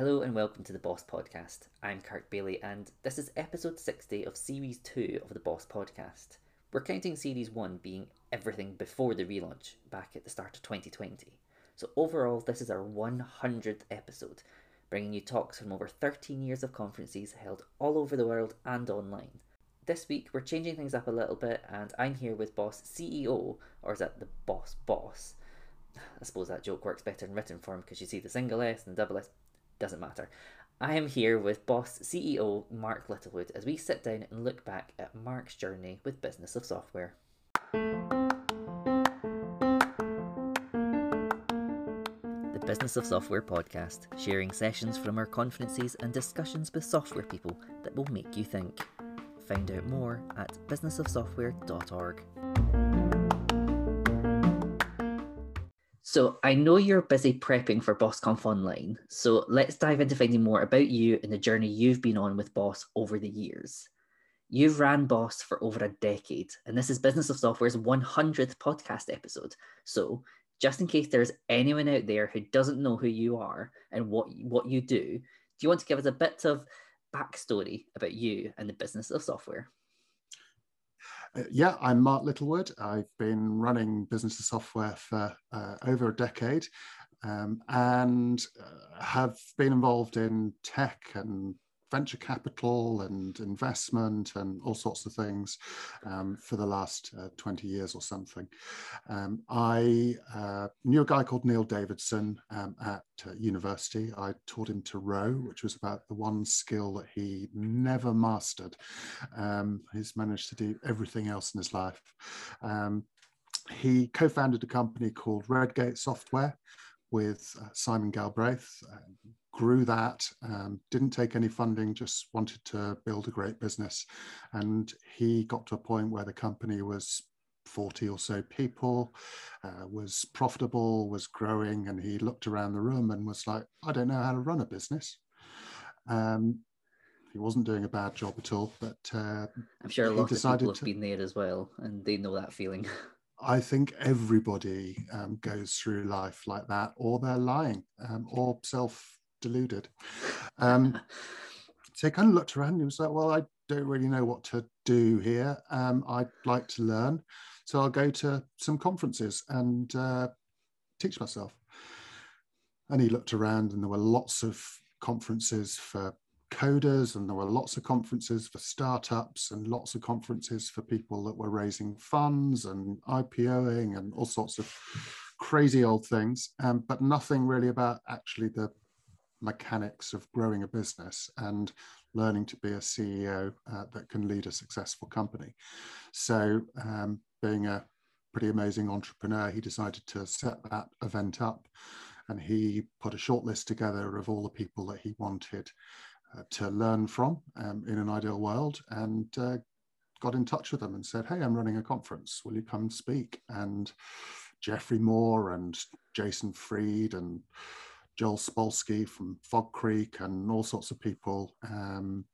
Hello and welcome to the Boss Podcast. I'm Kirk Bailey, and this is episode 60 of series 2 of the Boss Podcast. We're counting series 1 being everything before the relaunch back at the start of 2020. So, overall, this is our 100th episode, bringing you talks from over 13 years of conferences held all over the world and online. This week, we're changing things up a little bit, and I'm here with Boss CEO, or is that the Boss Boss? I suppose that joke works better in written form because you see the single S and the double S doesn't matter. I am here with Boss CEO Mark Littlewood as we sit down and look back at Mark's journey with Business of Software. The Business of Software podcast, sharing sessions from our conferences and discussions with software people that will make you think. Find out more at businessofsoftware.org. So I know you're busy prepping for BossConf Online. So let's dive into finding more about you and the journey you've been on with Boss over the years. You've ran Boss for over a decade, and this is Business of Software's 100th podcast episode. So just in case there's anyone out there who doesn't know who you are and what what you do, do you want to give us a bit of backstory about you and the business of software? Uh, yeah, I'm Mark Littlewood. I've been running business software for uh, over a decade um, and uh, have been involved in tech and venture capital and investment and all sorts of things um, for the last uh, 20 years or something. Um, I uh, knew a guy called Neil Davidson um, at uh, university. I taught him to row, which was about the one skill that he never mastered. Um, he's managed to do everything else in his life. Um, he co-founded a company called Redgate Software with uh, Simon Galbraith, uh, grew that, um, didn't take any funding, just wanted to build a great business. And he got to a point where the company was 40 or so people, uh, was profitable, was growing, and he looked around the room and was like, I don't know how to run a business. Um, he wasn't doing a bad job at all, but uh, I'm sure a lot of people have to, been there as well, and they know that feeling. I think everybody um, goes through life like that, or they're lying, um, or self deluded. Um, so he kind of looked around and was like, well, I don't really know what to do here. Um, I'd like to learn. So I'll go to some conferences and uh, teach myself. And he looked around and there were lots of conferences for coders and there were lots of conferences for startups and lots of conferences for people that were raising funds and IPOing and all sorts of crazy old things, um, but nothing really about actually the mechanics of growing a business and learning to be a CEO uh, that can lead a successful company. So, um, being a pretty amazing entrepreneur, he decided to set that event up and he put a short list together of all the people that he wanted uh, to learn from um, in an ideal world and uh, got in touch with them and said, Hey, I'm running a conference. Will you come speak? And Geoffrey Moore and Jason Fried and Joel Spolsky from Fog Creek and all sorts of people um,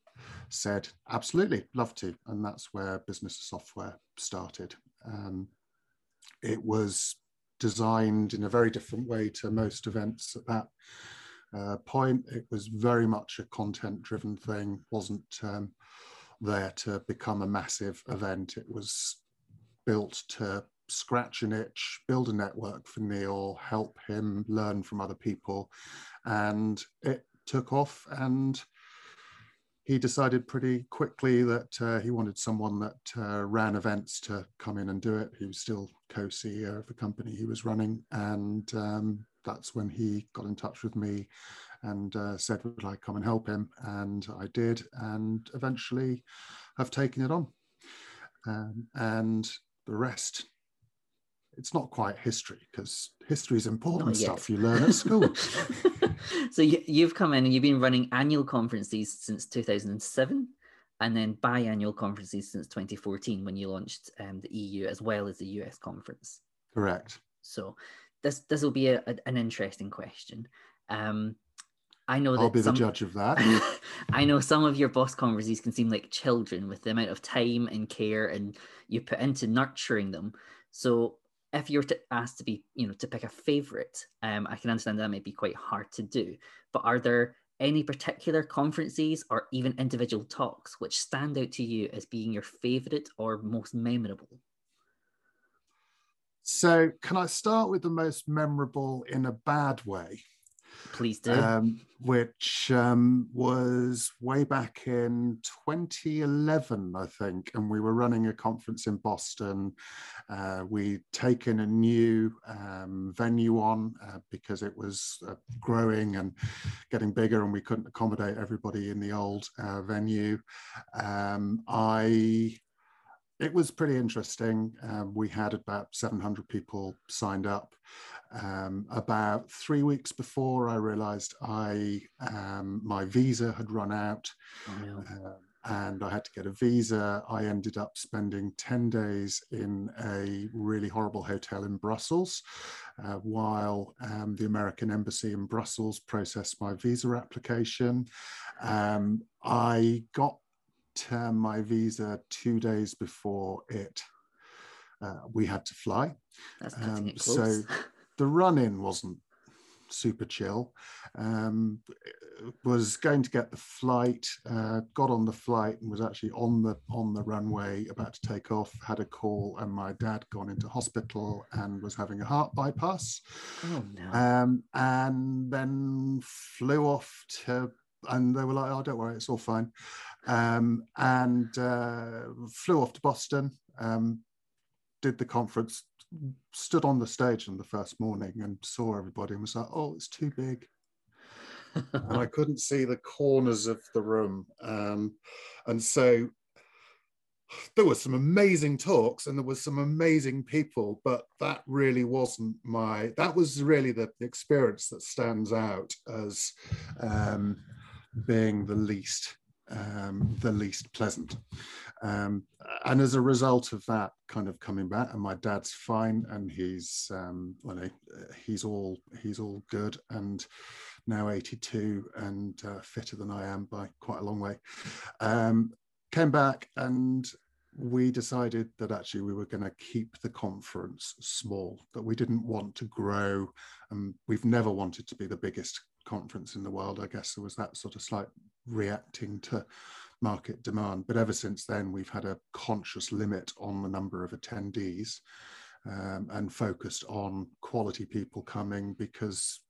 said, absolutely, love to. And that's where business software started. Um, it was designed in a very different way to most events at that uh, point. It was very much a content driven thing, wasn't um, there to become a massive event. It was built to scratch an itch, build a network for Neil, help him learn from other people. And it took off and he decided pretty quickly that uh, he wanted someone that uh, ran events to come in and do it. He was still co-CEO of the company he was running, and um, that's when he got in touch with me and uh, said, "Would I come and help him?" And I did, and eventually, have taken it on. Um, and the rest it's not quite history because history is important stuff you learn at school. so you, have come in and you've been running annual conferences since 2007 and then biannual conferences since 2014 when you launched um, the EU as well as the US conference. Correct. So this this will be a, a, an interesting question. Um, I know that I'll be some, the judge of that. I know some of your boss conferences can seem like children with the amount of time and care and you put into nurturing them. So if you're to asked to be, you know, to pick a favorite, um, I can understand that may be quite hard to do. But are there any particular conferences or even individual talks which stand out to you as being your favourite or most memorable? So, can I start with the most memorable in a bad way? Please do. Um, which um, was way back in 2011, I think, and we were running a conference in Boston. Uh, we'd taken a new um, venue on uh, because it was uh, growing and getting bigger, and we couldn't accommodate everybody in the old uh, venue. Um, I it was pretty interesting. Um, we had about 700 people signed up. Um, about three weeks before, I realized I um, my visa had run out. Oh, no. uh, and I had to get a visa. I ended up spending 10 days in a really horrible hotel in Brussels uh, while um, the American Embassy in Brussels processed my visa application. Um, I got uh, my visa two days before it. Uh, we had to fly. Um, so the run in wasn't super chill. Um, was going to get the flight, uh, got on the flight and was actually on the on the runway about to take off. Had a call, and my dad gone into hospital and was having a heart bypass. oh no. Um, and then flew off to, and they were like, "Oh, don't worry, it's all fine." Um, and uh, flew off to Boston. Um, did the conference, stood on the stage on the first morning and saw everybody and was like, "Oh, it's too big." and I couldn't see the corners of the room. Um, and so there were some amazing talks and there was some amazing people, but that really wasn't my, that was really the experience that stands out as um, being the least, um, the least pleasant. Um, and as a result of that kind of coming back and my dad's fine and he's, um, well, he- he's all, he's all good. And now 82 and uh, fitter than I am by quite a long way. Um, came back and we decided that actually we were going to keep the conference small, that we didn't want to grow. And we've never wanted to be the biggest conference in the world. I guess there was that sort of slight reacting to market demand. But ever since then, we've had a conscious limit on the number of attendees um, and focused on quality people coming because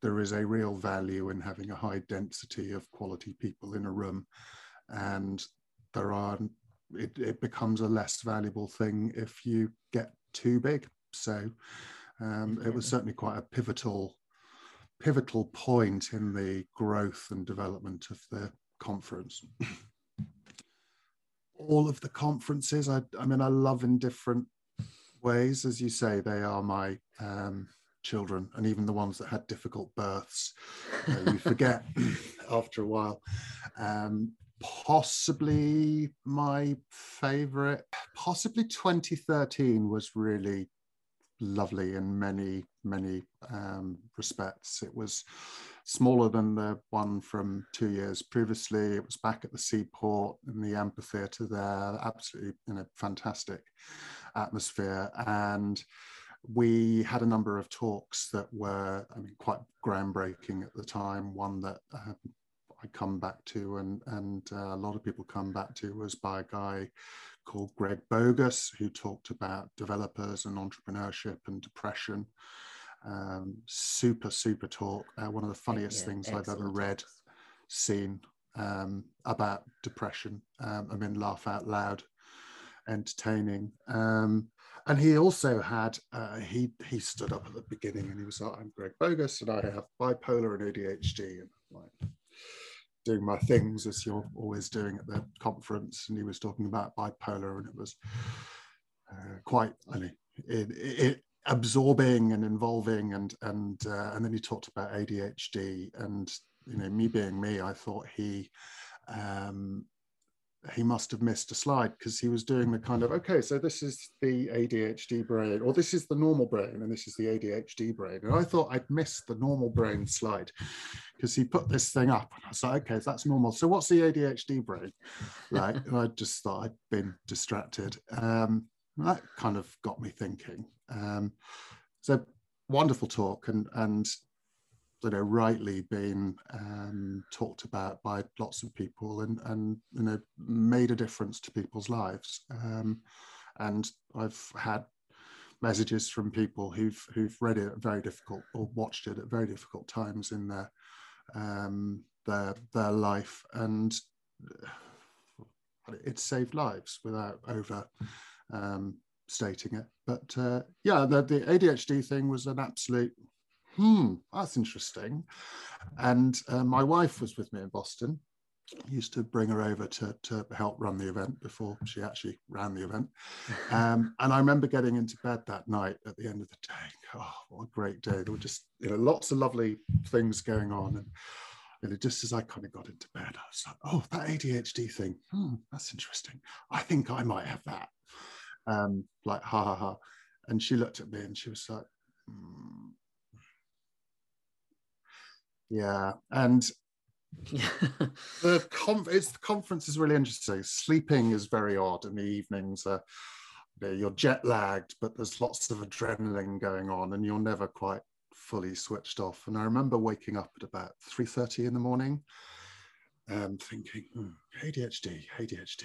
there is a real value in having a high density of quality people in a room and there are it, it becomes a less valuable thing if you get too big so um, it was certainly quite a pivotal pivotal point in the growth and development of the conference. All of the conferences I, I mean i love in different ways. As you say they are my um, children and even the ones that had difficult births uh, you forget after a while. Um, possibly my favorite possibly 2013 was really lovely in many many um, respects it was smaller than the one from two years previously it was back at the seaport in the amphitheater there absolutely in a fantastic atmosphere and we had a number of talks that were I mean, quite groundbreaking at the time. One that uh, I come back to, and and uh, a lot of people come back to, was by a guy called Greg Baugues, who talked about developers and entrepreneurship and depression. Um, super, super talk. Uh, one of the funniest Yeah, things I've ever read, seen um, about depression. Um, I mean, laugh out loud, entertaining. Um, and he also had uh, he he stood up at the beginning and he was like, "I'm Greg Baugues and I have bipolar and ADHD," and like doing my things as you're always doing at the conference. And he was talking about bipolar, and it was uh, quite I mean, it, it, absorbing and involving, and and uh, and then he talked about ADHD, and you know, me being me, I thought he. Um, he must have missed a slide because he was doing the kind of okay so this is the adhd brain or this is the normal brain and this is the adhd brain. And i thought i'd missed the normal brain slide because he put this thing up and i was like okay so that's normal. So what's the adhd brain? Like and i just thought i'd been distracted. Um, that kind of got me thinking um, so wonderful talk and and you know rightly been um, talked about by lots of people and and you know made a difference to people's lives. Um, and I've had messages from people who've who've read it at very difficult or watched it at very difficult times in their um, their their life. And it saved lives without over um, stating it but uh, yeah the, the ADHD thing was an absolute hmm, that's interesting. And uh, my wife was with me in Boston. I used to bring her over to, to help run the event before she actually ran the event. Um, and I remember getting into bed that night at the end of the day. Oh, what a great day. There were just, you know, lots of lovely things going on. And you know, just as I kind of got into bed, I was like, oh, that ADHD thing, hmm, that's interesting. I think I might have that. Um, like, ha ha ha. And she looked at me and she was like, hmm, yeah, and the conf- it's, the conference is really interesting. Sleeping is very odd in the evenings. Uh, you're jet lagged, but there's lots of adrenaline going on, and you're never quite fully switched off. And I remember waking up at about three thirty in the morning, um, thinking, hmm, ADHD, ADHD.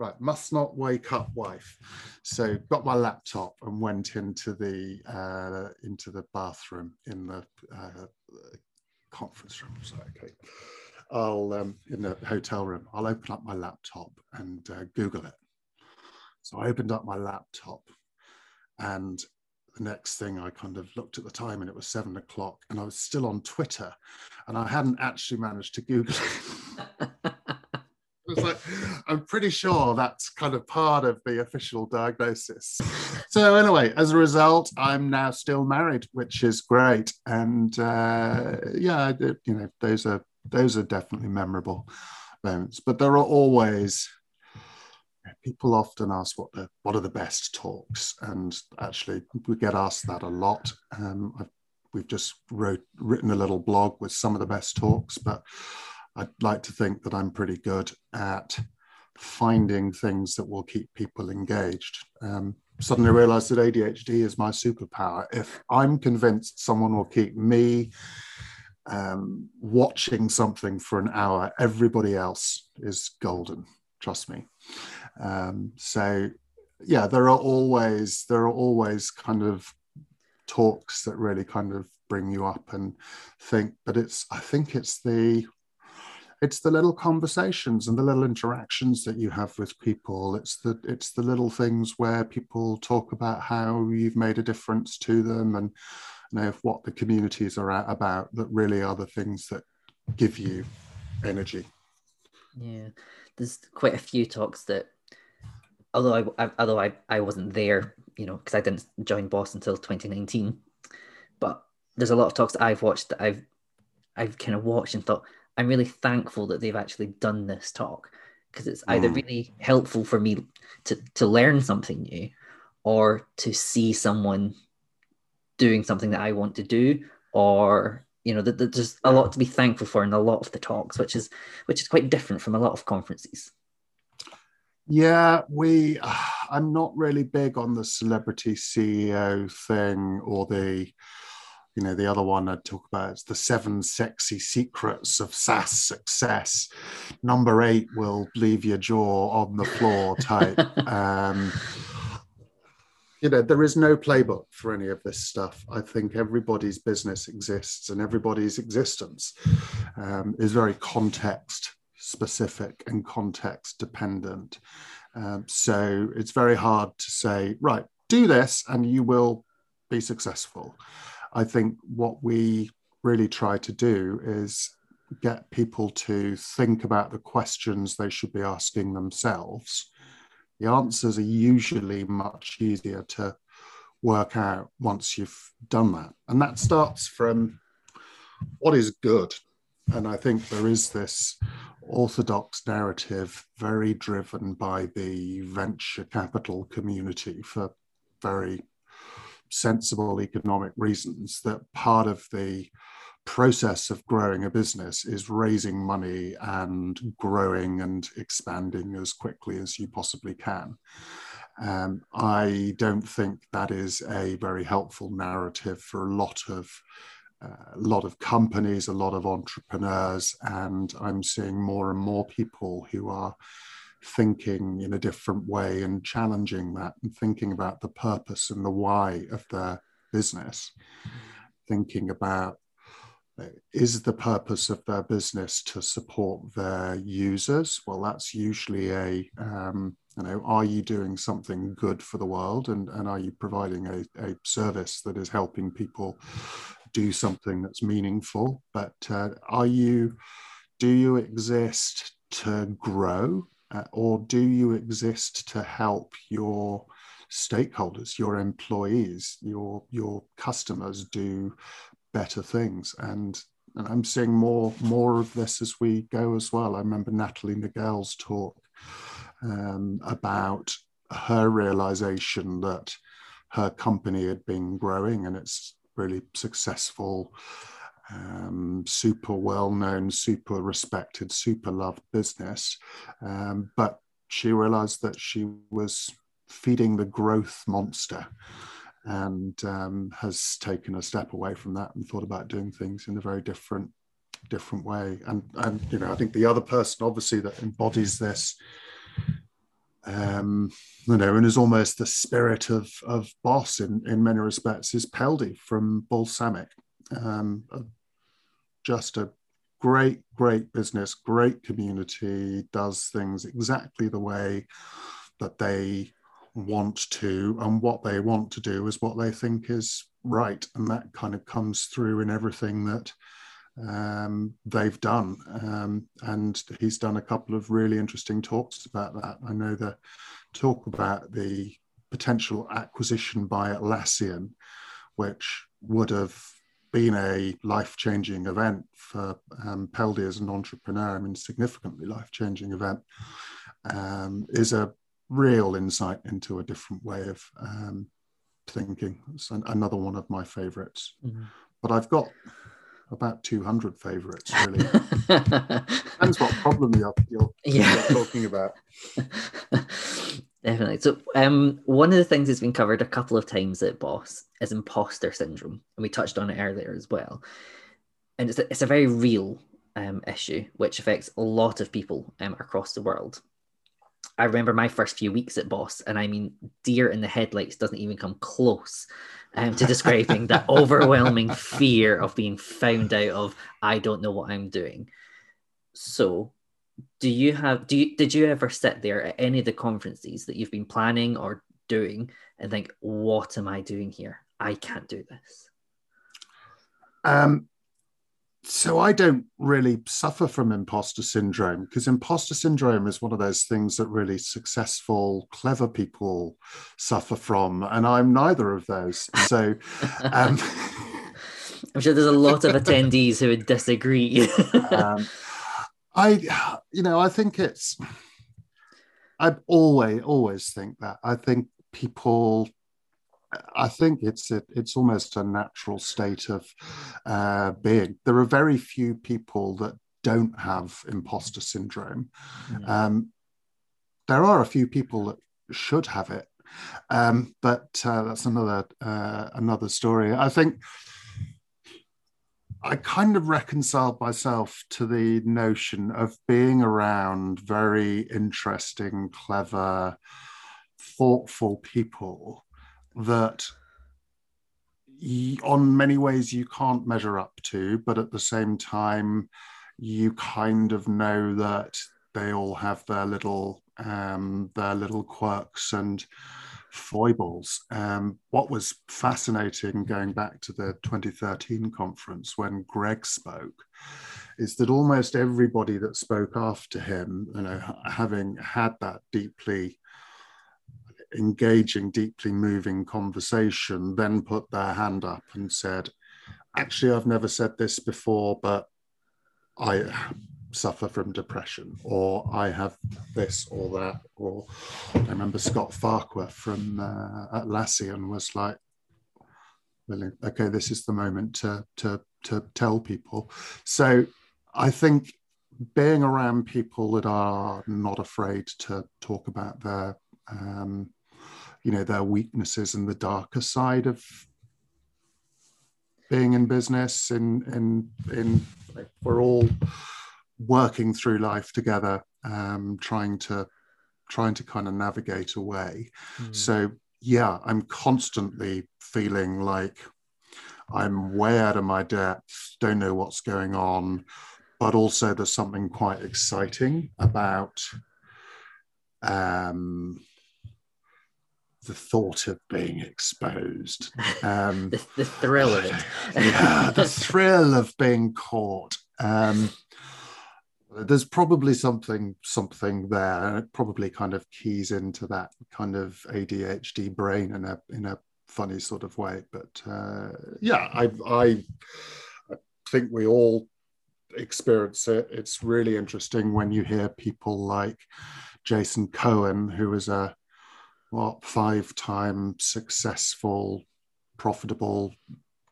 Right, must not wake up, wife. So got my laptop and went into the uh, into the bathroom in the uh, conference room. So, okay, I'll, um, in the hotel room, I'll open up my laptop and uh, Google it. So I opened up my laptop and the next thing I kind of looked at the time and it was seven o'clock and I was still on Twitter and I hadn't actually managed to Google it. like, I'm pretty sure that's kind of part of the official diagnosis. So anyway, as a result, I'm now still married, which is great. And uh, yeah, you know, those are those are definitely memorable moments. But there are always people often ask what the what are the best talks, and actually we get asked that a lot. Um, we've just wrote written a little blog with some of the best talks, but I'd like to think that I'm pretty good at finding things that will keep people engaged. Um, suddenly realized that ADHD is my superpower. If I'm convinced someone will keep me um, watching something for an hour, everybody else is golden. Trust me. Um, so, yeah, there are always there are always kind of talks that really kind of bring you up and think. But it's I think it's the it's the little conversations and the little interactions that you have with people. It's the it's the little things where people talk about how you've made a difference to them and you know what the communities are about that really are the things that give you energy. Yeah there's quite a few talks that although I, I although I, I wasn't there you know because I didn't join Boss until 2019 but there's a lot of talks that I've watched that I've I've kind of watched and thought I'm really thankful that they've actually done this talk because it's either mm. really helpful for me to to learn something new or to see someone doing something that I want to do or you know that there's a lot to be thankful for in a lot of the talks which is which is quite different from a lot of conferences yeah we uh, i'm not really big on the celebrity ceo thing or the you know, the other one I'd talk about is the seven sexy secrets of SaaS success. Number eight will leave your jaw on the floor type. um, you know, there is no playbook for any of this stuff. I think everybody's business exists and everybody's existence um, is very context specific and context dependent. Um, so it's very hard to say, right, do this and you will be successful. I think what we really try to do is get people to think about the questions they should be asking themselves. The answers are usually much easier to work out once you've done that. And that starts from what is good. And I think there is this orthodox narrative very driven by the venture capital community for very sensible economic reasons that part of the process of growing a business is raising money and growing and expanding as quickly as you possibly can. Um, I don't think that is a very helpful narrative for a lot of a lot of companies, a lot of entrepreneurs, and I'm seeing more and more people who are thinking in a different way and challenging that and thinking about the purpose and the why of their business, thinking about is the purpose of their business to support their users? Well, that's usually a, um, you know, are you doing something good for the world and, and are you providing a, a service that is helping people do something that's meaningful? But uh, are you, do you exist to grow uh, or do you exist to help your stakeholders, your employees, your your customers do better things? And and I'm seeing more more of this as we go as well. I remember Natalie Nagele's talk um, about her realization that her company had been growing and it's really successful um, super well known, super respected, super loved business. Um, but she realized that she was feeding the growth monster and um, has taken a step away from that and thought about doing things in a very different different way and and you know i think the other person obviously that embodies this um you know and is almost the spirit of of boss in in many respects is peldi from Balsamiq, um, a just a great, great business, great community, does things exactly the way that they want to, and what they want to do is what they think is right. And that kind of comes through in everything that um, they've done. Um, and he's done a couple of really interesting talks about that. I know the talk about the potential acquisition by Atlassian, which would have been a life-changing event for um, Peldi as an entrepreneur. I mean, significantly life-changing event um, is a real insight into a different way of um, thinking. It's an, another one of my favorites. Mm-hmm. But I've got about 200 favorites, really. Depends what problem you're, you're, yeah. you're talking about. Definitely. So, um, one of the things that's been covered a couple of times at Boss is imposter syndrome, and we touched on it earlier as well. And it's a, it's a very real um, issue which affects a lot of people um, across the world. I remember my first few weeks at Boss, and I mean, deer in the headlights doesn't even come close um, to describing that overwhelming fear of being found out of, I don't know what I'm doing. So, do you have do you did you ever sit there at any of the conferences that you've been planning or doing and think what am i doing here? I can't do this. Um so i don't really suffer from imposter syndrome because imposter syndrome is one of those things that really successful clever people suffer from and i'm neither of those. So um i'm sure there's a lot of attendees who would disagree. Um, I, you know, I think it's, I always, always think that. I think people, I think it's a, it's almost a natural state of uh, being. There are very few people that don't have imposter syndrome. Mm-hmm. Um, there are a few people that should have it, um, but uh, that's another uh, another story. I think I kind of reconciled myself to the notion of being around very interesting, clever, thoughtful people that on many ways you can't measure up to, but at the same time, you kind of know that they all have their little um, their little quirks and foibles. Um, what was fascinating going back to the 2013 conference when Greg spoke is that almost everybody that spoke after him, you know, having had that deeply engaging, deeply moving conversation, then put their hand up and said, Actually, I've never said this before, but I suffer from depression or I have this or that. Or I remember Scott Farquhar from uh, Atlassian was like, really, okay, this is the moment to, to, to tell people. So I think being around people that are not afraid to talk about their, um, you know, their weaknesses and the darker side of being in business, in in in like we're all working through life together, um, trying to trying to kind of navigate a way. Mm. So yeah, I'm constantly feeling like I'm way out of my depth, don't know what's going on, but also there's something quite exciting about um, the thought of being exposed. Um, the, the, thrill of it. yeah, the thrill of being caught. Um, there's probably something something there, and it probably kind of keys into that kind of ADHD brain in a in a funny sort of way. But uh, yeah, I, I I think we all experience it. It's really interesting when you hear people like Jason Cohen, who is a what five-time successful, profitable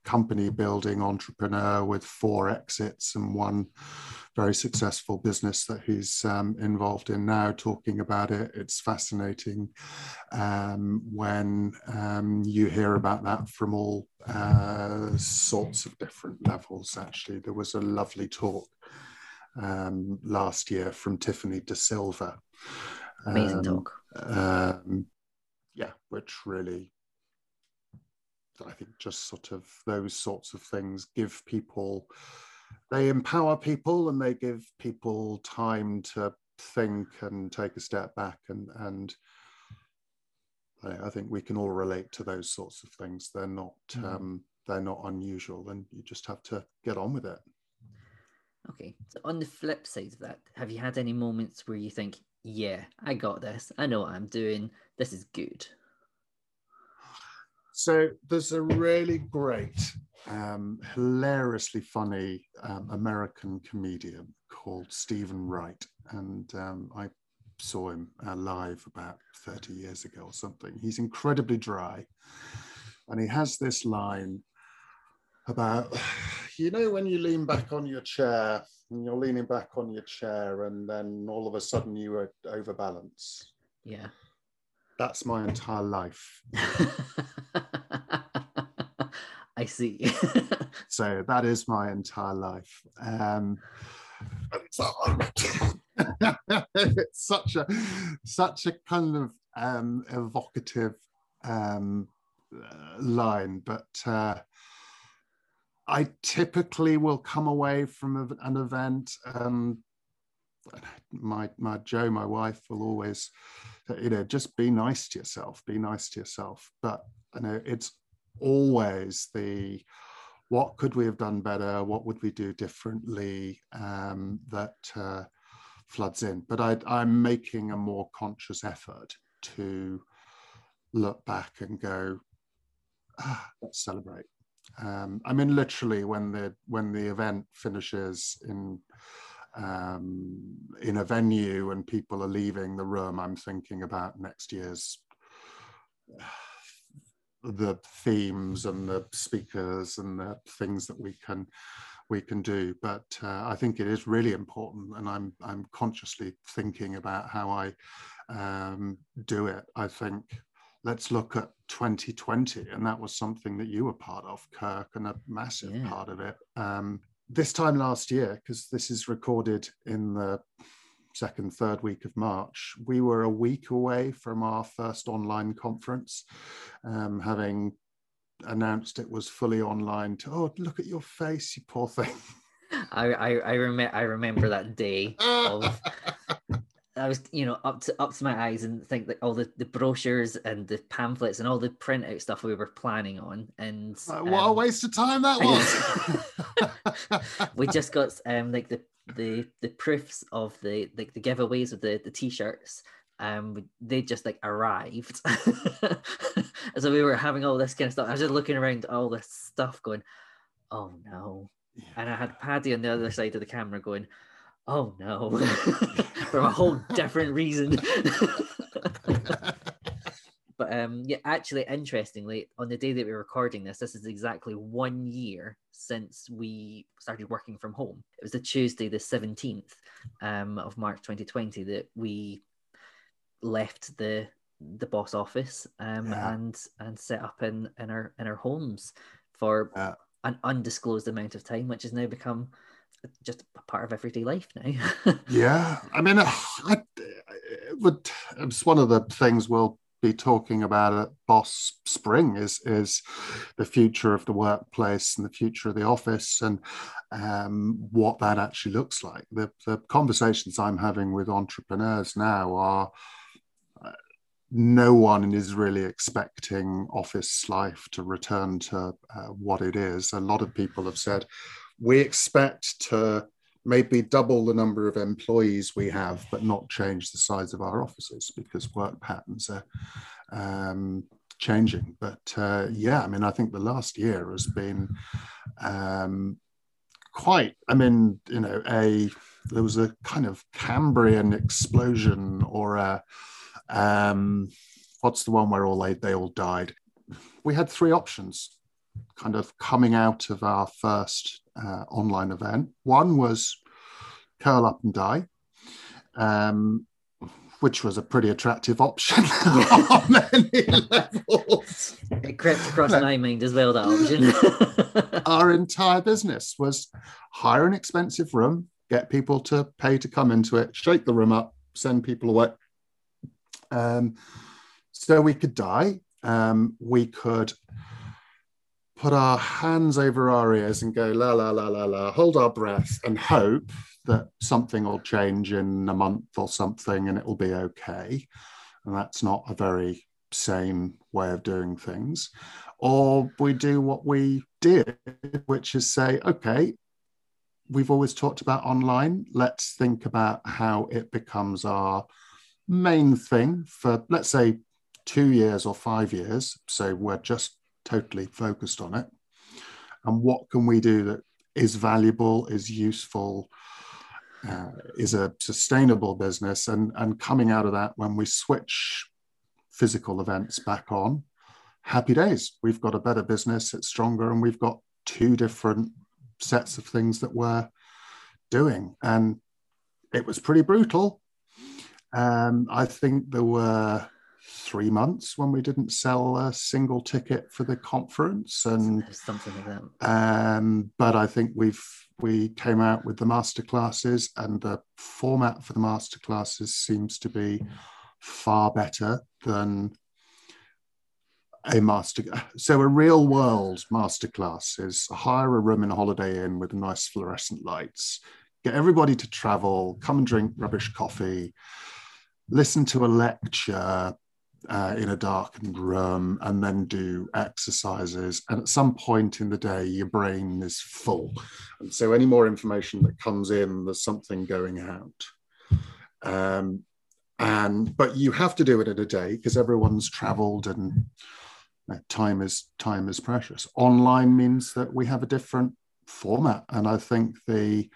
company building entrepreneur with four exits and one very successful business that he's um, involved in now, talking about it. It's fascinating um, when um, you hear about that from all uh, sorts of different levels. Actually, there was a lovely talk um, last year from Tiffany De Silva. Amazing um, talk. Um, yeah, which really I think just sort of those sorts of things give people they empower people and they give people time to think and take a step back and and I think we can all relate to those sorts of things. They're not mm. um, they're not unusual, and you just have to get on with it. Okay. So on the flip side of that, have you had any moments where you think, "Yeah, I got this. I know what I'm doing. This is good." So there's a really great um, hilariously funny um, American comedian called Steven Wright, and um, I saw him uh, live about 30 years ago or something. He's incredibly dry, and he has this line about, you know, when you lean back on your chair and you're leaning back on your chair, and then all of a sudden you overbalance. Yeah. That's my entire life. I see. so that is my entire life. Um, it's such a such a kind of um, evocative um, line, but uh, I typically will come away from an event. Um, my my Joe, my wife, will always, you know, just be nice to yourself. Be nice to yourself. But you know, it's always the what could we have done better? What would we do differently? Um, that uh, floods in. But I, am making a more conscious effort to look back and go, ah, let's celebrate. Um, I mean, literally, when the when the event finishes in um, in a venue and people are leaving the room, I'm thinking about next year's the themes and the speakers and the things that we can we can do. But uh, I think it is really important, and I'm I'm consciously thinking about how I um, do it. I think let's look at 2020, and that was something that you were part of, Kirk, and a massive yeah. part of it. Um, this time last year, because this is recorded in the second, third week of March, we were a week away from our first online conference, um, having announced it was fully online. To, oh, look at your face, you poor thing. I I I, rem- I remember that day of I was, you know, up to up to my eyes and think that all the, the brochures and the pamphlets and all the printout stuff we were planning on. And uh, what um, a waste of time that was. we just got um like the the the proofs of the like the giveaways of the the t-shirts um they just like arrived. So we were having all this kind of stuff. I was just looking around all this stuff going oh no. Yeah. and i had paddy on the other side of the camera going oh no. For a whole different reason. But um, yeah, actually, interestingly, on the day that we're recording this, this is exactly one year since we started working from home. It was the Tuesday, the 17th um, of March 2020, that we left the the boss office um, yeah. and and set up in in our in our homes for yeah. an undisclosed amount of time, which has now become just a part of everyday life now. yeah, I mean, I, it would, it's one of the things we'll be talking about at Boss Spring is is the future of the workplace and the future of the office and um, what that actually looks like. The, the conversations I'm having with entrepreneurs now are uh, no one is really expecting office life to return to uh, what it is. A lot of people have said we expect to maybe double the number of employees we have, but not change the size of our offices because work patterns are um, changing. But uh, yeah, I mean, I think the last year has been um, quite, I mean, you know, a there was a kind of Cambrian explosion or a um, what's the one where all they, they all died? We had three options kind of coming out of our first uh, online event. One was curl up and die, um, which was a pretty attractive option on many levels. It crept across my mind as well, that option. our entire business was hire an expensive room, get people to pay to come into it, shake the room up, send people away. Um, so we could die. Um, we could put our hands over our ears and go la la la la la, hold our breath and hope that something will change in a month or something and it will be okay. And that's not a very sane way of doing things. Or we do what we did, which is say, okay, we've always talked about online. Let's think about how it becomes our main thing for, let's say, two years or five years. So we're just totally focused on it. And what can we do that is valuable, is useful, uh, is a sustainable business? And, and coming out of that, when we switch physical events back on, happy days. We've got a better business, it's stronger, and we've got two different sets of things that we're doing. And it was pretty brutal. Um, I think there were three months when we didn't sell a single ticket for the conference and something like that. um, but i think we've we came out with the master classes and the format for the master classes seems to be far better than a master so a real world masterclass is hire a room in a holiday inn with nice fluorescent lights get everybody to travel come and drink rubbish coffee listen to a lecture uh, in a darkened room and then do exercises. And at some point in the day, your brain is full. And so any more information that comes in, there's something going out. Um, and but you have to do it in a day because everyone's traveled and time is time is precious. Online means that we have a different format. And I think the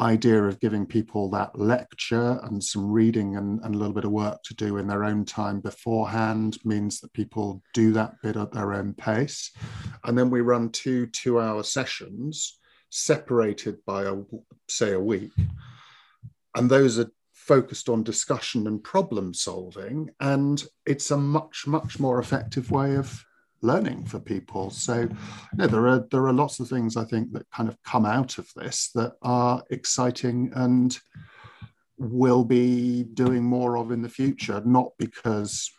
idea of giving people that lecture and some reading and, and, a little bit of work to do in their own time beforehand means that people do that bit at their own pace. And then we run two two hour sessions separated by a say a week. And those are focused on discussion and problem solving. And it's a much, much more effective way of learning for people. So, you know, there are there are lots of things I think that kind of come out of this that are exciting and will be doing more of in the future. Not because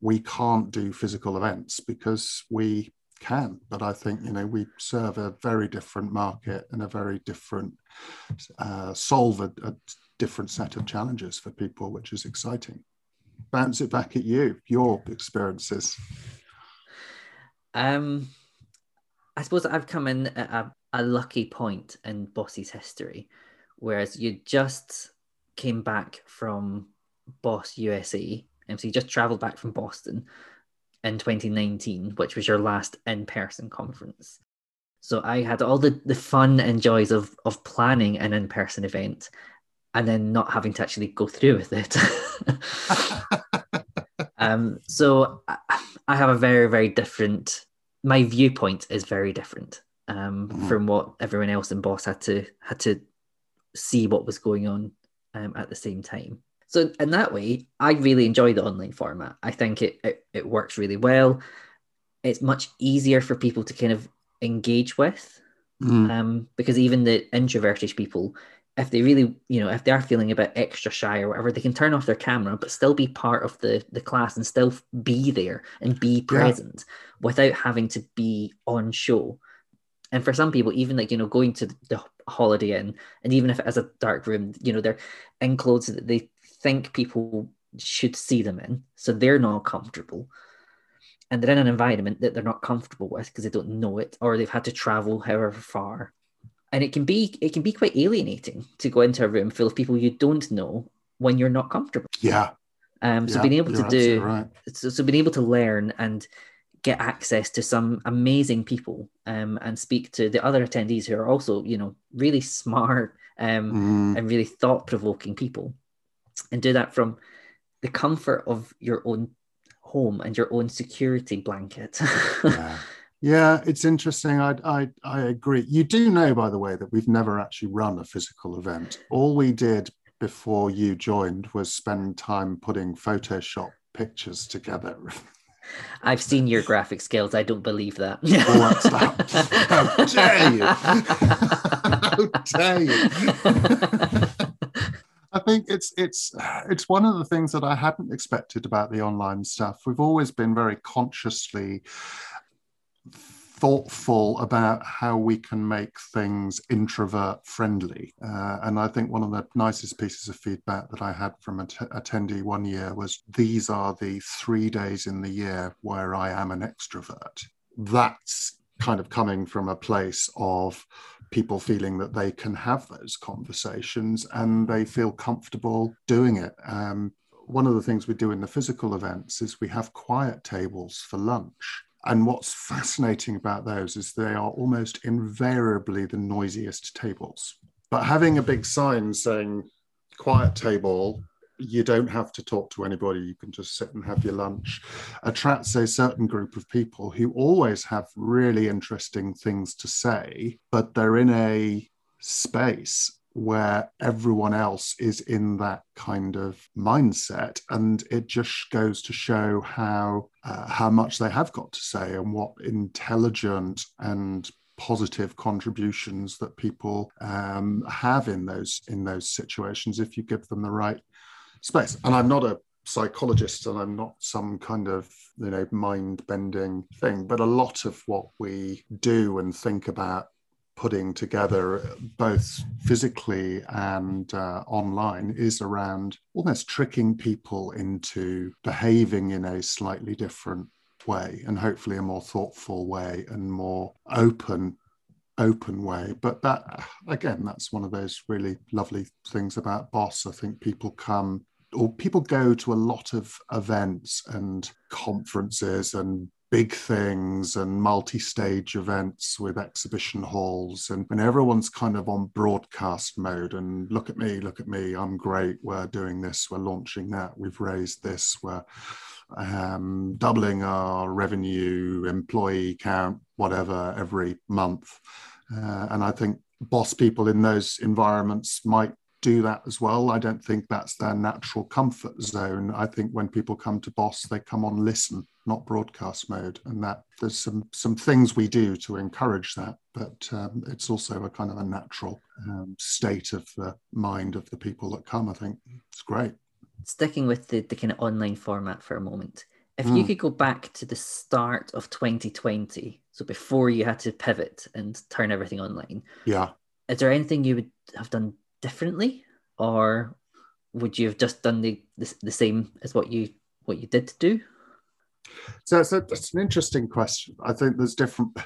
we can't do physical events, because we can. But I think you know we serve a very different market and a very different uh, solve a, a different set of challenges for people, which is exciting. Bounce it back at you, your experiences. Um, I suppose I've come in at a, a lucky point in Bossy's history, whereas you just came back from Boss USA, and so you just travelled back from Boston in 2019, which was your last in-person conference. So I had all the, the fun and joys of of planning an in-person event and then not having to actually go through with it. um, so I have a very, very different. My viewpoint is very different um, mm-hmm. from what everyone else in Boss had to had to see what was going on um, at the same time. So in that way, I really enjoy the online format. I think it, it it works really well. It's much easier for people to kind of engage with. Mm. Um, because even the introverted people, if they really, you know, if they are feeling a bit extra shy or whatever, they can turn off their camera but still be part of the the class and still be there and be present without having to be on show. And for some people, even like you know, going to the Holiday Inn, and even if it is a dark room, you know, they're in clothes that they think people should see them in, so they're not comfortable. And they're in an environment that they're not comfortable with because they don't know it or they've had to travel however far and it can be it can be quite alienating to go into a room full of people you don't know when you're not comfortable Yeah. um so yeah, being able to do right. so, so being able to learn and get access to some amazing people um and speak to the other attendees who are also you know really smart um Mm. and really thought-provoking people and do that from the comfort of your own home and your own security blanket yeah. Yeah, it's interesting. I, I I agree. You do know, by the way, that we've never actually run a physical event. All we did before you joined was spend time putting Photoshop pictures together. i've seen your graphic skills i don't believe that oh, that stuff. How dare you? How dare you? I think it's it's it's one of the things that I hadn't expected about the online stuff. We've always been very consciously thoughtful about how we can make things introvert friendly. Uh, and I think one of the nicest pieces of feedback that I had from an att- attendee one year was these are the three days in the year where I am an extrovert. That's kind of coming from a place of people feeling that they can have those conversations and they feel comfortable doing it. Um, one of the things we do in the physical events is we have quiet tables for lunch. And what's fascinating about those is they are almost invariably the noisiest tables. But having a big sign saying quiet table, you don't have to talk to anybody, you can just sit and have your lunch, attracts a certain group of people who always have really interesting things to say, but they're in a space where everyone else is in that kind of mindset and it just goes to show how uh, how much they have got to say and what intelligent and positive contributions that people um, have in those in those situations if you give them the right space. And i'm not a psychologist and i'm not some kind of you know mind bending thing but a lot of what we do and think about putting together both physically and uh, online is around almost tricking people into behaving in a slightly different way and hopefully a more thoughtful way and more open open way. But that again that's one of those really lovely things about boss. I think people come or people go to a lot of events and conferences and big things and multi-stage events with exhibition halls and when everyone's kind of on broadcast mode and look at me look at me i'm great we're doing this we're launching that we've raised this we're um, doubling our revenue employee count whatever every month uh, and i think boss people in those environments might do that as well. I don't think that's their natural comfort zone. I think when people come to Boss, they come on listen, not broadcast mode, and that there's some some things we do to encourage that. But um, it's also a kind of a natural um, state of the mind of the people that come. I think it's great. Sticking with the, the kind of online format for a moment, if you Mm. could go back to the start of 2020, so before you had to pivot and turn everything online, Yeah. is there anything you would have done differently, or would you have just done the the, the same as what you what you did to do? So it's, a, it's an interesting question. I think there's different.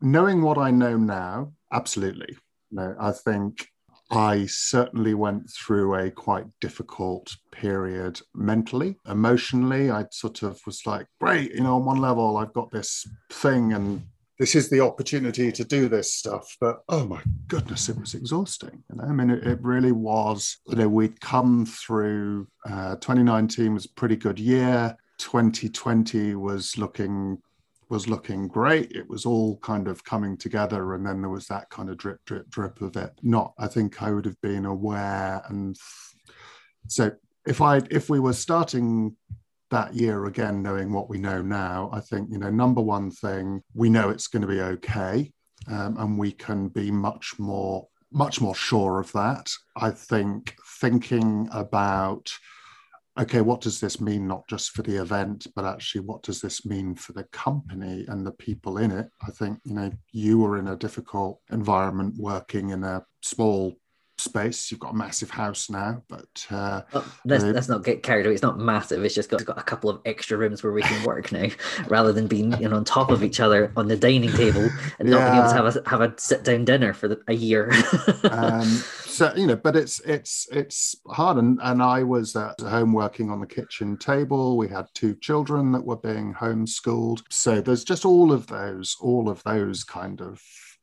Knowing what I know now, absolutely. No, I think I certainly went through a quite difficult period mentally, emotionally. I sort of was like, great, you know, on one level, I've got this thing and this is the opportunity to do this stuff. But oh my goodness, it was exhausting. You know, I mean, it, it really was. You know, we'd come through. Uh, 2019 was a pretty good year. 2020 was looking was looking great. It was all kind of coming together, and then there was that kind of drip, drip, drip of it. Not, I think I would have been aware, and so if I if we were starting that year again, knowing what we know now, I think you know number one thing we know it's going to be okay. um, and we can be much more much more sure of that. I think thinking about okay, what does this mean not just for the event, but actually what does this mean for the company and the people in it? I think, you know, you were in a difficult environment working in a small space. You've got a massive house now, but uh, let's, let's not get carried away. It's not massive. It's just got, it's got a couple of extra rooms where we can work now, rather than being you know on top of each other on the dining table and yeah. not being able to have a have a sit down dinner for the, a year. um, so you know, but it's it's it's hard. And and I was at home working on the kitchen table. We had two children that were being homeschooled. So there's just all of those, all of those kind of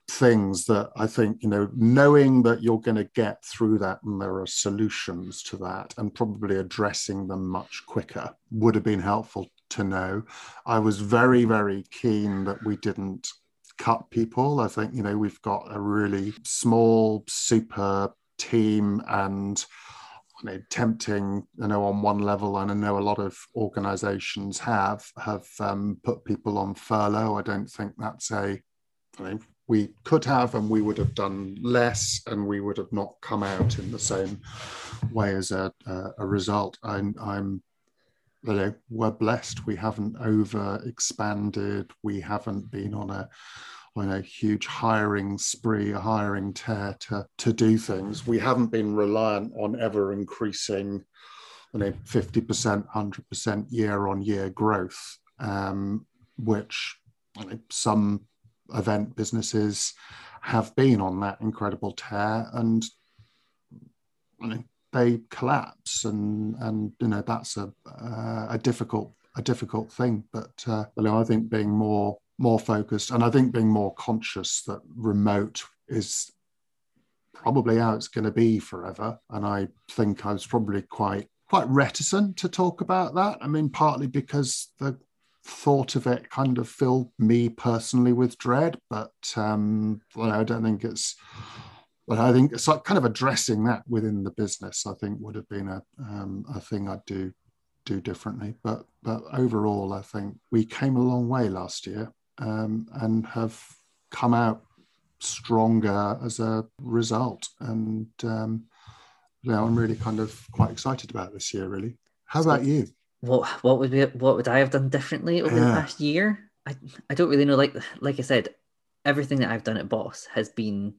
things that I think, you know, knowing that you're going to get through that and there are solutions to that and probably addressing them much quicker would have been helpful to know. I was very, very keen that we didn't cut people. I think, you know, we've got a really small, super team and you know, tempting, you know, on one level, and I know a lot of organisations have have um, put people on furlough. I don't think that's a I mean, we could have, and we would have done less, and we would have not come out in the same way as a, a, a result. I'm, I'm, you know, we're blessed. We haven't over expanded. We haven't been on a on a huge hiring spree, a hiring tear to to do things. We haven't been reliant on ever increasing, you know, fifty percent, hundred percent year on year growth, um, which some event businesses have been on that incredible tear and you know, they collapse and and you know that's a uh, a difficult a difficult thing. But uh, you know I think being more more focused and I think being more conscious that remote is probably how it's going to be forever. And I think I was probably quite quite reticent to talk about that. I mean partly because the thought of it kind of filled me personally with dread, but um, well, I don't think it's. But I think it's like kind of addressing that within the business. I think would have been a um, a thing I'd do do differently. But but overall, I think we came a long way last year um, and have come out stronger as a result. And um, yeah, I'm really kind of quite excited about this year. Really. How about you? What what would be what would I have done differently over yeah. the past year? I I don't really know. Like like I said, everything that I've done at Boss has been,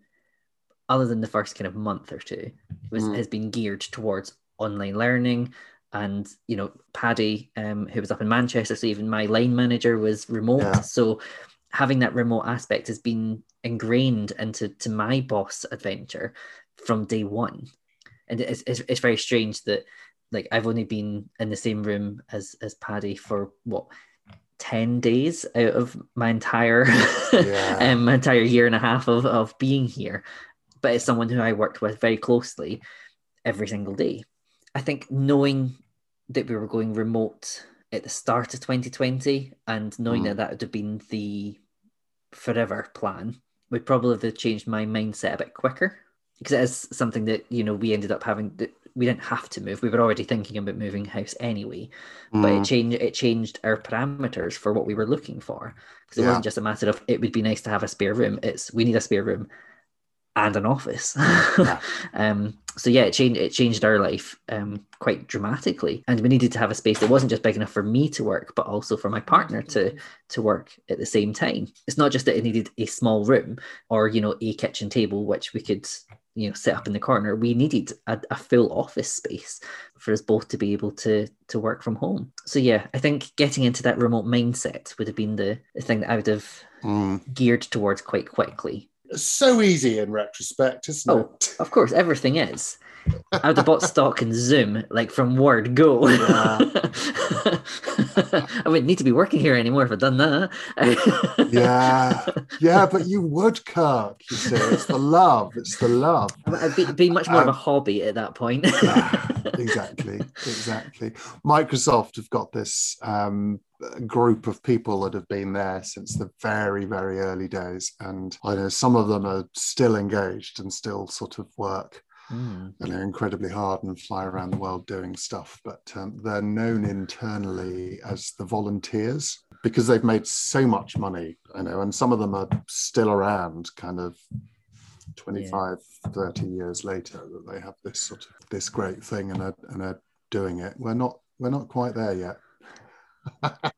other than the first kind of month or two, was mm. has been geared towards online learning. And you know, Paddy, um, who was up in Manchester, so even my line manager was remote. Yeah. So having that remote aspect has been ingrained into to my boss adventure from day one. And it's, it's, it's very strange that like I've only been in the same room as as Paddy for what 10 days out of my entire yeah. um, my entire year and a half of, of being here but it's someone who I worked with very closely every single day I think knowing that we were going remote at the start of 2020 and knowing mm. that that would have been the forever plan would probably have changed my mindset a bit quicker because it is something that you know we ended up having that we didn't have to move. We were already thinking about moving house anyway, mm. but it mm. changed. It changed our parameters for what we were looking for because it yeah. wasn't just a matter of it would be nice to have a spare room. It's we need a spare room and an office. yeah. um, so yeah, it changed. It changed our life um, quite dramatically, and we needed to have a space that wasn't just big enough for me to work, but also for my partner to to work at the same time. It's not just that it needed a small room or you know a kitchen table, which we could you know set up in the corner we needed a, a, full office space for us both to be able to to work from home. So yeah i think getting into that remote mindset would have been the, the thing that i would have mm. geared towards quite quickly. So easy in retrospect isn't oh, it? of course everything is I would have bought stock in Zoom, like from word go. Yeah. I wouldn't need to be working here anymore if I'd done that. yeah, yeah, but you would, Kirk. You see, it's the love. It's the love. It'd be, be much more um, of a um, hobby at that point. yeah, exactly, exactly. Microsoft have got this um, group of people that have been there since the very, very early days, and I know some of them are still engaged and still sort of work mm. and they're incredibly hard and fly around the world doing stuff. But um, they're known internally as the volunteers. because they've made so much money, you know, and some of them are still around, kind of 25, yeah. 30 years later, that they have this sort of this great thing and are, and are doing it. We're not we're not quite there yet.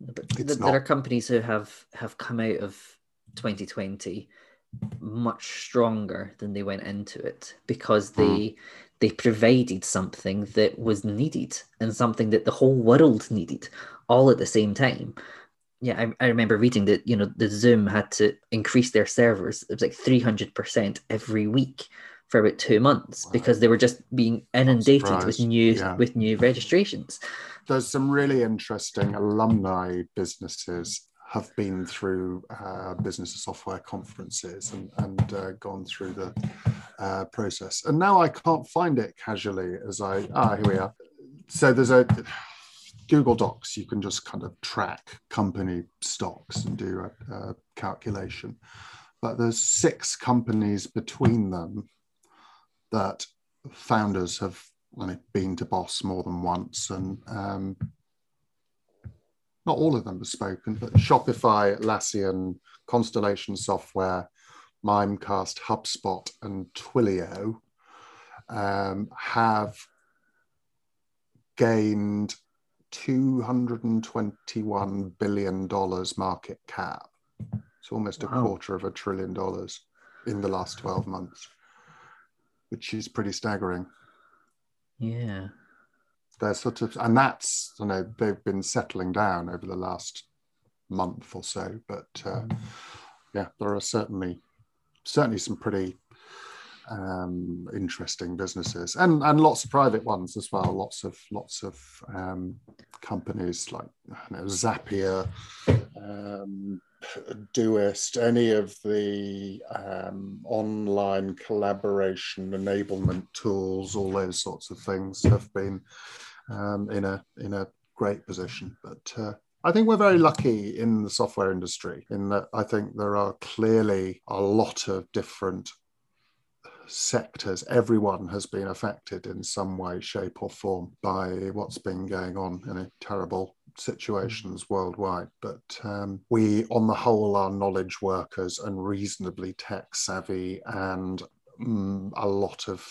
there are companies who have have come out of 2020 much stronger than they went into it because they mm. they provided something that was needed and something that the whole world needed all at the same time yeah I, I remember reading that you know the zoom had to increase their servers it was like 300% every week for about two months wow. because they were just being inundated with new yeah. with new registrations there's some really interesting alumni businesses have been through uh, business software conferences and, and uh, gone through the uh, process. And now I can't find it casually as I, ah, here we are. So there's a Google Docs, you can just kind of track company stocks and do a, a calculation. But there's six companies between them that founders have been to Boss more than once and um, not all of them have spoken, but Shopify, Atlassian, Constellation Software, Mimecast, HubSpot, and Twilio um, have gained $221 billion market cap. It's almost wow. a quarter of a trillion dollars in the last 12 months, which is pretty staggering. Yeah they're sort of, and that's you know they've been settling down over the last month or so. But uh, mm. yeah, there are certainly certainly some pretty um, interesting businesses and and lots of private ones as well. Lots of lots of um, companies like know, Zapier, um, Doist, any of the um, online collaboration enablement tools, all those sorts of things have been um, in a in a great position. But uh, I think we're very lucky in the software industry in that I think there are clearly a lot of different sectors. Everyone has been affected in some way, shape, or form by what's been going on in a terrible situations worldwide. But um, we, on the whole, are knowledge workers and reasonably tech savvy, and mm, a lot of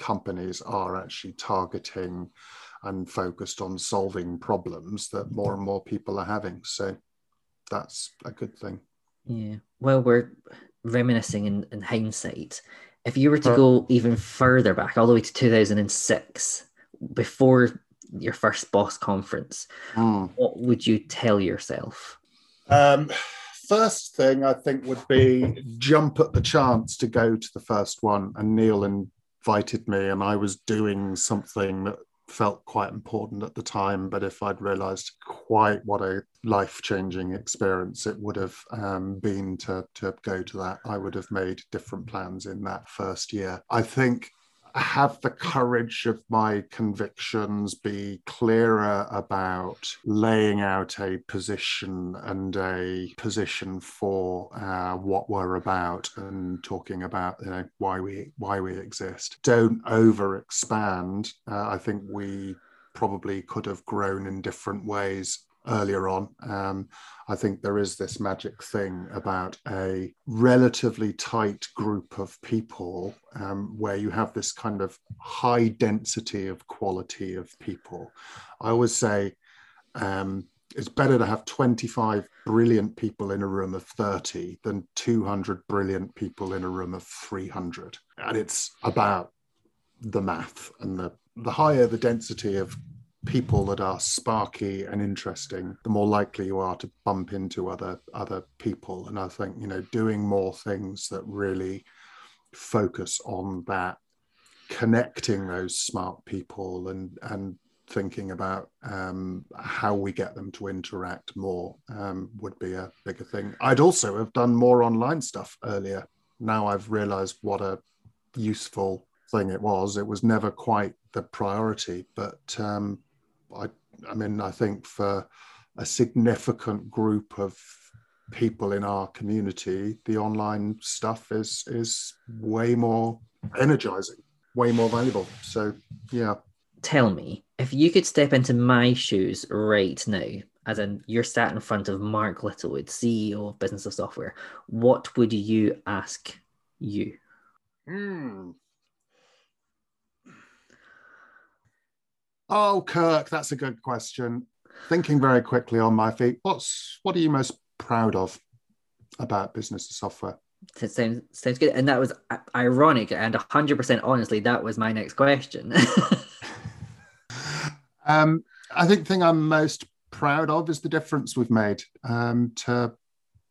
companies are actually targeting and focused on solving problems that more and more people are having. So that's a good thing. Yeah. Well, we're reminiscing in, in hindsight. If you were to go even further back, all the way to 2006, before your first boss conference, mm. what would you tell yourself? Um, first thing I think would be jump at the chance to go to the first one. And Neil invited me, and I was doing something that felt quite important at the time. But if I'd realized quite what a life changing experience it would have um, been to, to go to that, I would have made different plans in that first year. I think have the courage of my convictions, be clearer about laying out a position and a position for uh, what we're about and talking about you know why we why we exist. Don't over expand. Uh, I think we probably could have grown in different ways earlier on. Um, I think there is this magic thing about a relatively tight group of people um, where you have this kind of high density of quality of people. I always say um, it's better to have 25 brilliant people in a room of 30 than 200 brilliant people in a room of 300. And it's about the math and the the higher the density of people that are sparky and interesting, the more likely you are to bump into other other people. And I think you know doing more things that really focus on that, connecting those smart people and and thinking about um, how we get them to interact more um, would be a bigger thing. I'd also have done more online stuff earlier. Now I've realised what a useful thing it was. It was never quite the priority, but um, I, I mean, I think for a significant group of people in our community, the online stuff is is way more energizing, way more valuable. So, yeah. Tell me, if you could step into my shoes right now as in you're sat in front of Mark Littlewood, CEO of Business of Software, what would you ask you? Hmm. Oh, Kirk, that's a good question. Thinking very quickly on my feet, what's what are you most proud of about business of software? That sounds sounds good, and that was ironic and hundred percent honestly. That was my next question. um, I think the thing I'm most proud of is the difference we've made um, to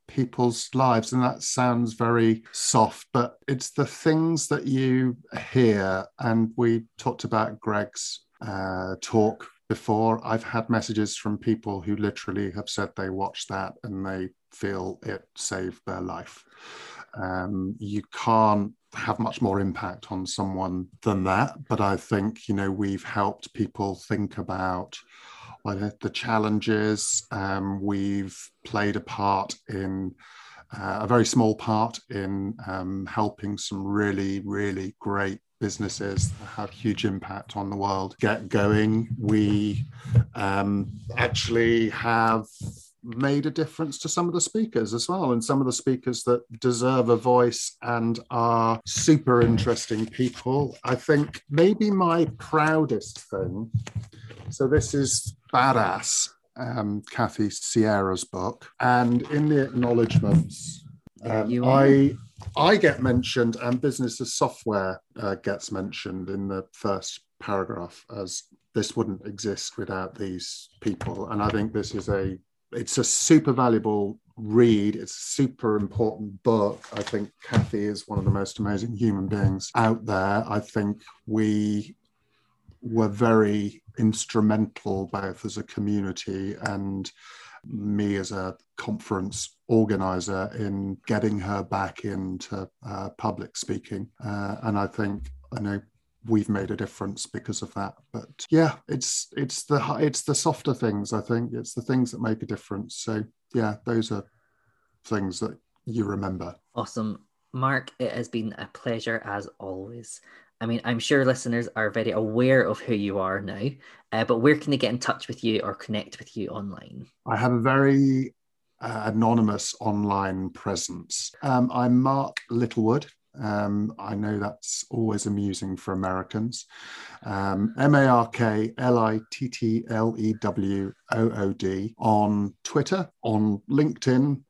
people's lives. And that sounds very soft, but it's the things that you hear. And we talked about Greg's uh, talk before. I've had messages from people who literally have said they watched that and they feel it saved their life. Um, you can't have much more impact on someone than that. But I think, you know, we've helped people think about the challenges. Um, we've played a part in uh, a very small part in um, helping some really, really great businesses that have huge impact on the world get going. We um, actually have made a difference to some of the speakers as well, and some of the speakers that deserve a voice and are super interesting people. I think maybe my proudest thing. So, this is Badass, um, Kathy Sierra's book, and in the acknowledgements, um, I I get mentioned, and Business of Software uh, gets mentioned in the first paragraph as this wouldn't exist without these people. And I think this is a it's a super valuable read. It's a super important book. I think Kathy is one of the most amazing human beings out there. I think we were very instrumental, both as a community and me as a conference organizer, in getting her back into uh, public speaking. Uh, and I think I know we've made a difference because of that but yeah it's it's the it's the softer things i think. It's the things that make a difference. So yeah those are things that you remember. Awesome. Mark it has been a pleasure as always i mean i'm sure listeners are very aware of who you are now uh, but where can they get in touch with you or connect with you online i have a very uh, anonymous online presence um, i'm mark littlewood um, I know that's always amusing for Americans. Um, M A R K L I T T L E W O O D on Twitter, on LinkedIn.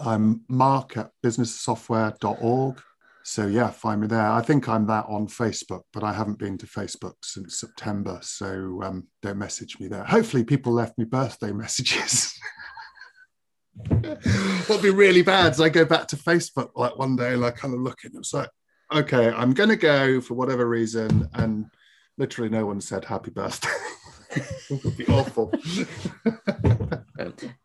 I'm Mark at businesssoftware.org. So yeah, find me there. I think I'm that on Facebook, but I haven't been to Facebook since September. So um, don't message me there. Hopefully, people left me birthday messages. What'd be really bad is I go back to Facebook like one day, like kind of looking, it's like, okay, I'm gonna go for whatever reason, and literally no one said happy birthday. it would be awful.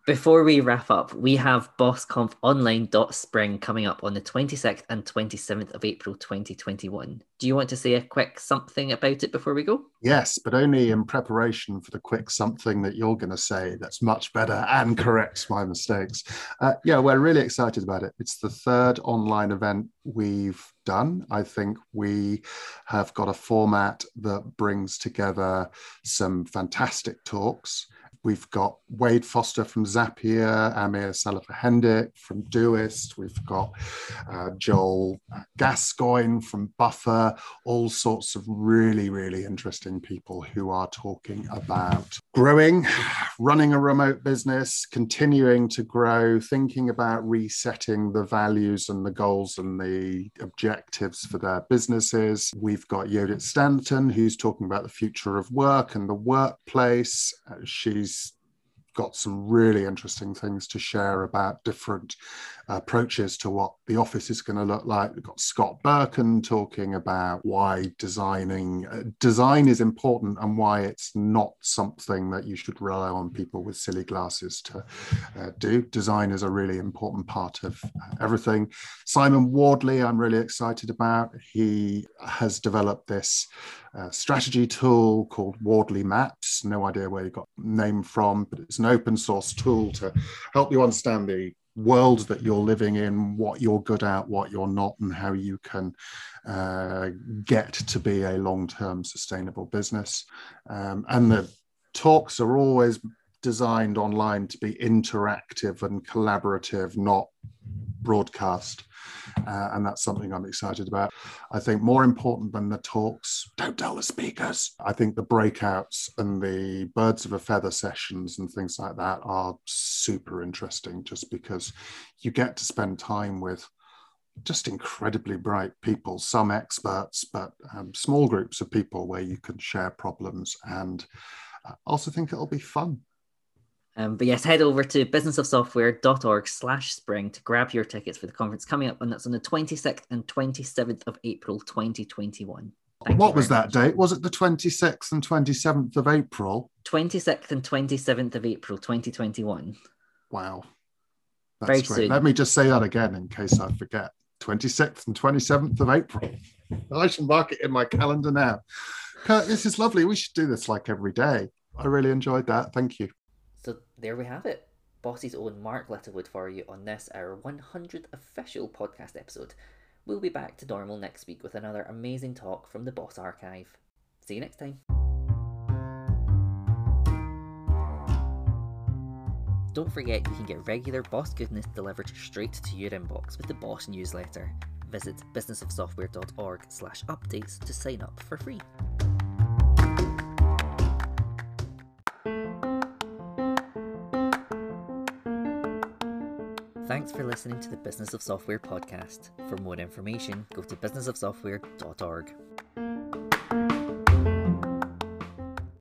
Before we wrap up, we have BossConf Online.Spring coming up on the 26th and 27th of April 2021. Do you want to say a quick something about it before we go? Yes, but only in preparation for the quick something that you're going to say that's much better and corrects my mistakes. Uh, yeah, we're really excited about it. It's the third online event we've done. I think we have got a format that brings together some fantastic talks. We've got Wade Foster from Zapier, Amir Salihefendic from Doist. We've got uh, Joel Gascoigne from Buffer, all sorts of really, really interesting people who are talking about growing, running a remote business, continuing to grow, thinking about resetting the values and the goals and the objectives for their businesses. We've got Yodit Stanton, who's talking about the future of work and the workplace. Uh, she's got some really interesting things to share about different approaches to what the office is going to look like. We've got Scott Berkun talking about why designing uh, design is important and why it's not something that you should rely on people with silly glasses to uh, do. Design is a really important part of everything. Simon Wardley, I'm really excited about. He has developed this uh, strategy tool called Wardley Maps. No idea where he got name from, but it's an open source tool to help you understand the world that you're living in, what you're good at, what you're not, and how you can uh, get to be a long term sustainable business. Um, and the talks are always designed online to be interactive and collaborative, not broadcast. Uh, and that's something I'm excited about. I think more important than the talks, don't tell the speakers. I think the breakouts and the birds of a feather sessions and things like that are super interesting just because you get to spend time with just incredibly bright people, some experts, but um, small groups of people where you can share problems. And I uh, also think it'll be fun. Um, but yes, head over to businessofsoftware.org slash spring to grab your tickets for the conference coming up, and that's on the 26th and 27th of April 2021. Thank what was that much. date? Was it the 26th and 27th of April? 26th and 27th of April 2021. Wow. That's Very great. Soon. Let me just say that again in case I forget. 26th and 27th of April. I should mark it in my calendar now. Kirk, this is lovely. We should do this like every day. I really enjoyed that. Thank you. There we have it. Boss's own Mark Littlewood for you on this, our 100th official podcast episode. We'll be back to normal next week with another amazing talk from the Boss Archive. See you next time. Don't forget you can get regular Boss goodness delivered straight to your inbox with the Boss newsletter. Visit businessofsoftware.org slash updates to sign up for free. Thanks for listening to the Business of Software podcast. For more information, go to businessofsoftware.org.